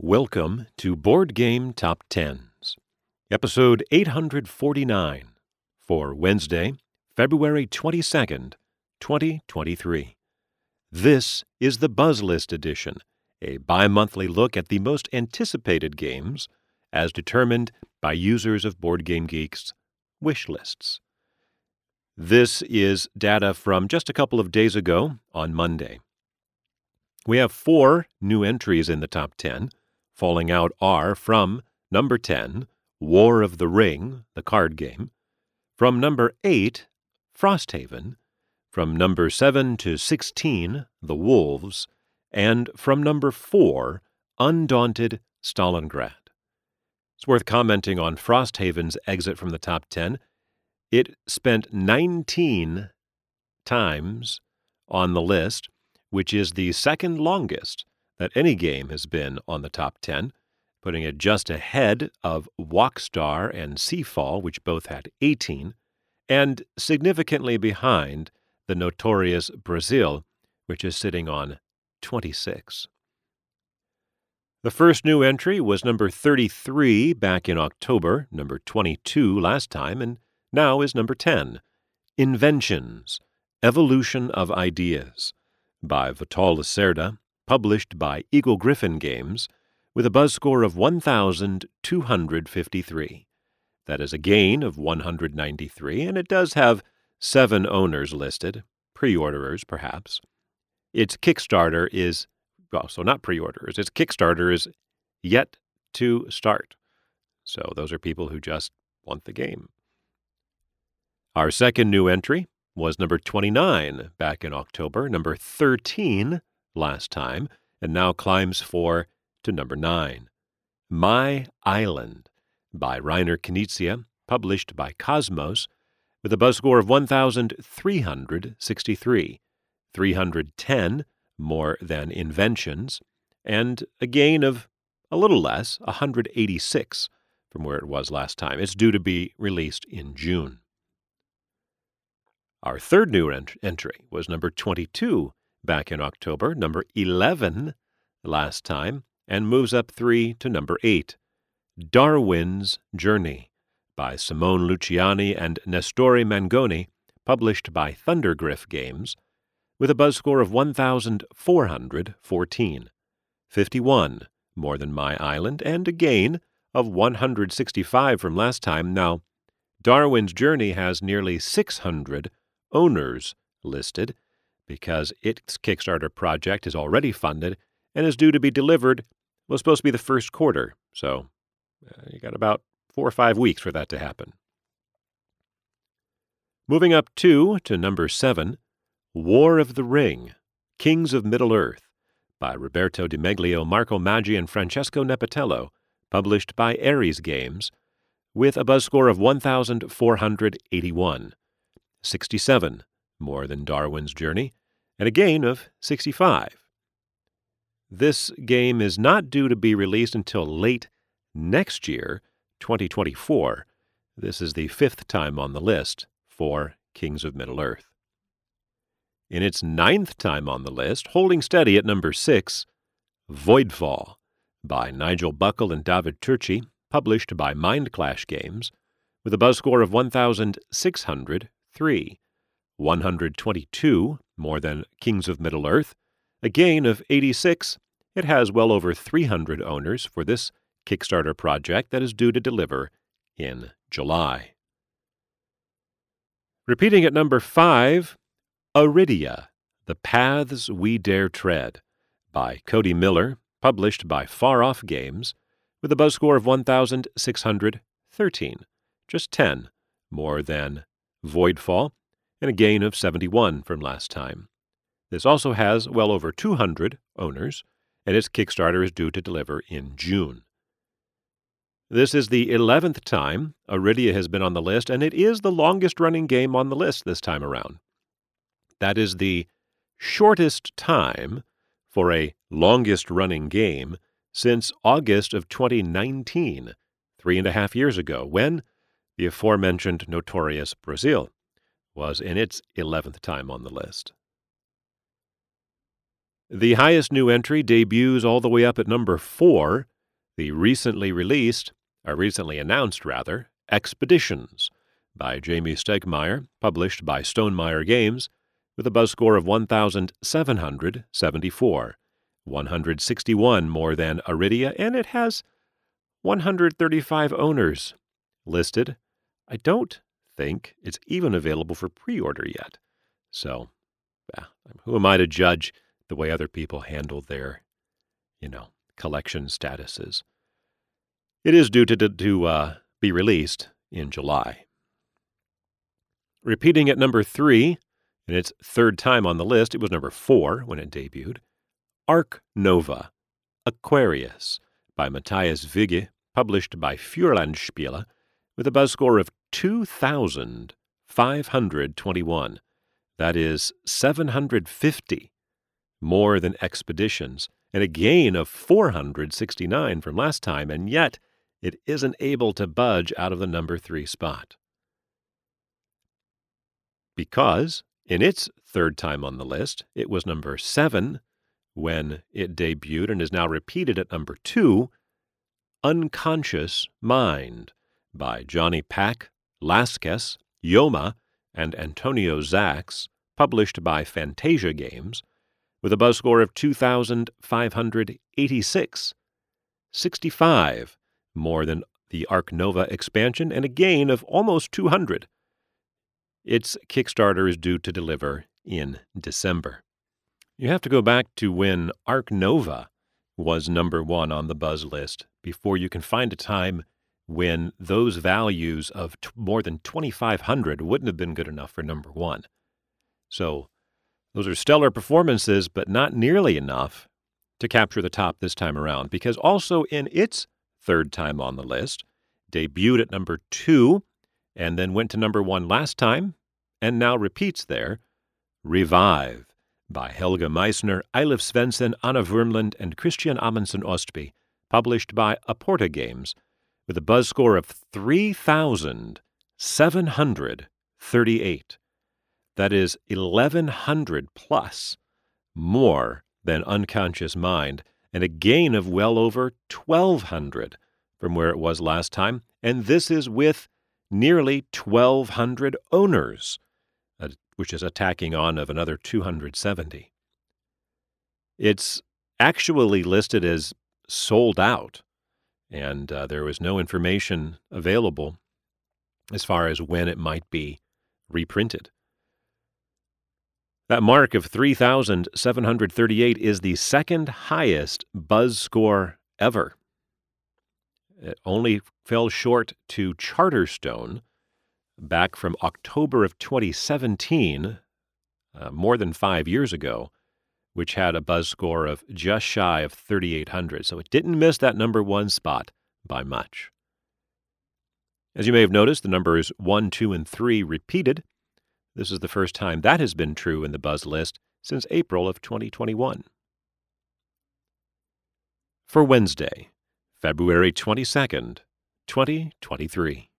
Welcome to Board Game Top Tens, episode 849 for Wednesday, February 22nd, 2023. This is the Buzz List edition, a bi monthly look at the most anticipated games as determined by users of Board Game Geek's wish lists. This is data from just a couple of days ago on Monday. We have four new entries in the top 10 Falling out are from number 10, War of the Ring, the card game, from number 8, Frosthaven, from number 7 to 16, The Wolves, and from number 4, Undaunted Stalingrad. It's worth commenting on Frosthaven's exit from the top 10. It spent 19 times on the list, which is the second longest that any game has been on the top 10, putting it just ahead of Walkstar and Seafall, which both had 18, and significantly behind the notorious Brazil, which is sitting on 26. The first new entry was number 33 back in October, number 22 last time, and now is number 10 Inventions Evolution of Ideas by Vital Lacerda published by Eagle-Gryphon Games, with a buzz score of 1,253. That is a gain of 193, and it does have seven owners listed, pre orderers perhaps. Its Kickstarter is, well, so not pre orderers, its Kickstarter is yet to start. So those are people who just want the game. Our second new entry was number 29 back in October, number 13 last time, and now climbs four to number nine. My Island by Reiner Knizia, published by Kosmos, with a buzz score of 1,363, 310 more than Inventions, and a gain of a little less, 186 from where it was last time. It's due to be released in June. Our third new ent- entry was number 22 back in October, number 11 last time, and moves up three to number 8. Darwin's Journey by Simone Luciani and Nestore Mangone, published by Thundergryph Games, with a buzz score of 1,414. 51 more than My Island, and a gain of 165 from last time. Now, Darwin's Journey has nearly 600 owners listed, because its Kickstarter project is already funded and is due to be delivered, was supposed to be the first quarter, so uh, you got about four or five weeks for that to happen. Moving up two to number seven, War of the Ring, Kings of Middle Earth, by Roberto Di Meglio, Marco Maggi, and Francesco Nepitello, published by Ares Games, with a buzz score of 1,481. 67 more than Darwin's Journey, and a gain of 65. This game is not due to be released until late next year, 2024. This is the fifth time on the list for Kings of Middle Earth. In its ninth time on the list, holding steady at number six, Voidfall by Nigel Buckle and David Turczi, published by Mind Clash Games, with a buzz score of 1,603. 122 more than Kings of Middle Earth, a gain of 86. It has well over 300 owners for this Kickstarter project that is due to deliver in July. Repeating at number 5, Arydia, The Paths We Dare Tread, by Cody Miller, published by Far Off Games, with a buzz score of 1,613, just 10 more than Voidfall and a gain of 71 from last time. This also has well over 200 owners, and its Kickstarter is due to deliver in June. This is the 11th time Arydia has been on the list, and it is the longest running game on the list this time around. That is the shortest time for a longest running game since August of 2019, three and a half years ago, when the aforementioned notorious Brazil was in its 11th time on the list. The highest new entry debuts all the way up at number four, the recently released, or recently announced rather, Expeditions by Jamey Stegmaier, published by Stonemaier Games, with a buzz score of 1,774, 161 more than Arydia, and it has 135 owners listed. I don't think it's even available for pre order yet. So, yeah, who am I to judge the way other people handle their, you know, collection statuses? It is due to, to uh, be released in July. Repeating at number three, in its third time on the list, it was number four when it debuted. Ark Nova, Aquarius, by Matthias Wigge, published by Feuerlandspiele, with a buzz score of 2,521. That is 750 more than Expeditions, and a gain of 469 from last time, and yet it isn't able to budge out of the number three spot. Because, in its third time on the list, it was number seven when it debuted and is now repeated at number two Unconscious Mind by Jonny Pac, Laskas, Yoma, and Antonio Zacks, published by Fantasia Games, with a buzz score of 2,586, 65 more than the Ark Nova expansion, and a gain of almost 200. Its Kickstarter is due to deliver in December. You have to go back to when Ark Nova was number one on the buzz list before you can find a time when those values of t- more than 2,500 wouldn't have been good enough for number one. So, those are stellar performances, but not nearly enough to capture the top this time around, because also in its third time on the list, debuted at number two, and then went to number one last time, and now repeats there. Revive by Helge Meissner, Eilif Svensson, Anna Wermlund, and Kristian Amundsen Ostby, published by Aporta Games, with a buzz score of 3,738. That is 1,100 plus, more than Unconscious Mind, and a gain of well over 1,200 from where it was last time. And this is with nearly 1,200 owners, uh, which is a tacking on of another 270. It's actually listed as sold out, and uh, there was no information available as far as when it might be reprinted. That mark of 3,738 is the second highest buzz score ever. It only fell short to Charterstone back from October of 2017, uh, more than five years ago, which had a buzz score of just shy of 3,800. So it didn't miss that number one spot by much. As you may have noticed, the numbers 1, 2, and 3 repeated. This is the first time that has been true in the buzz list since April of 2021. For Wednesday, February 22nd, 2023.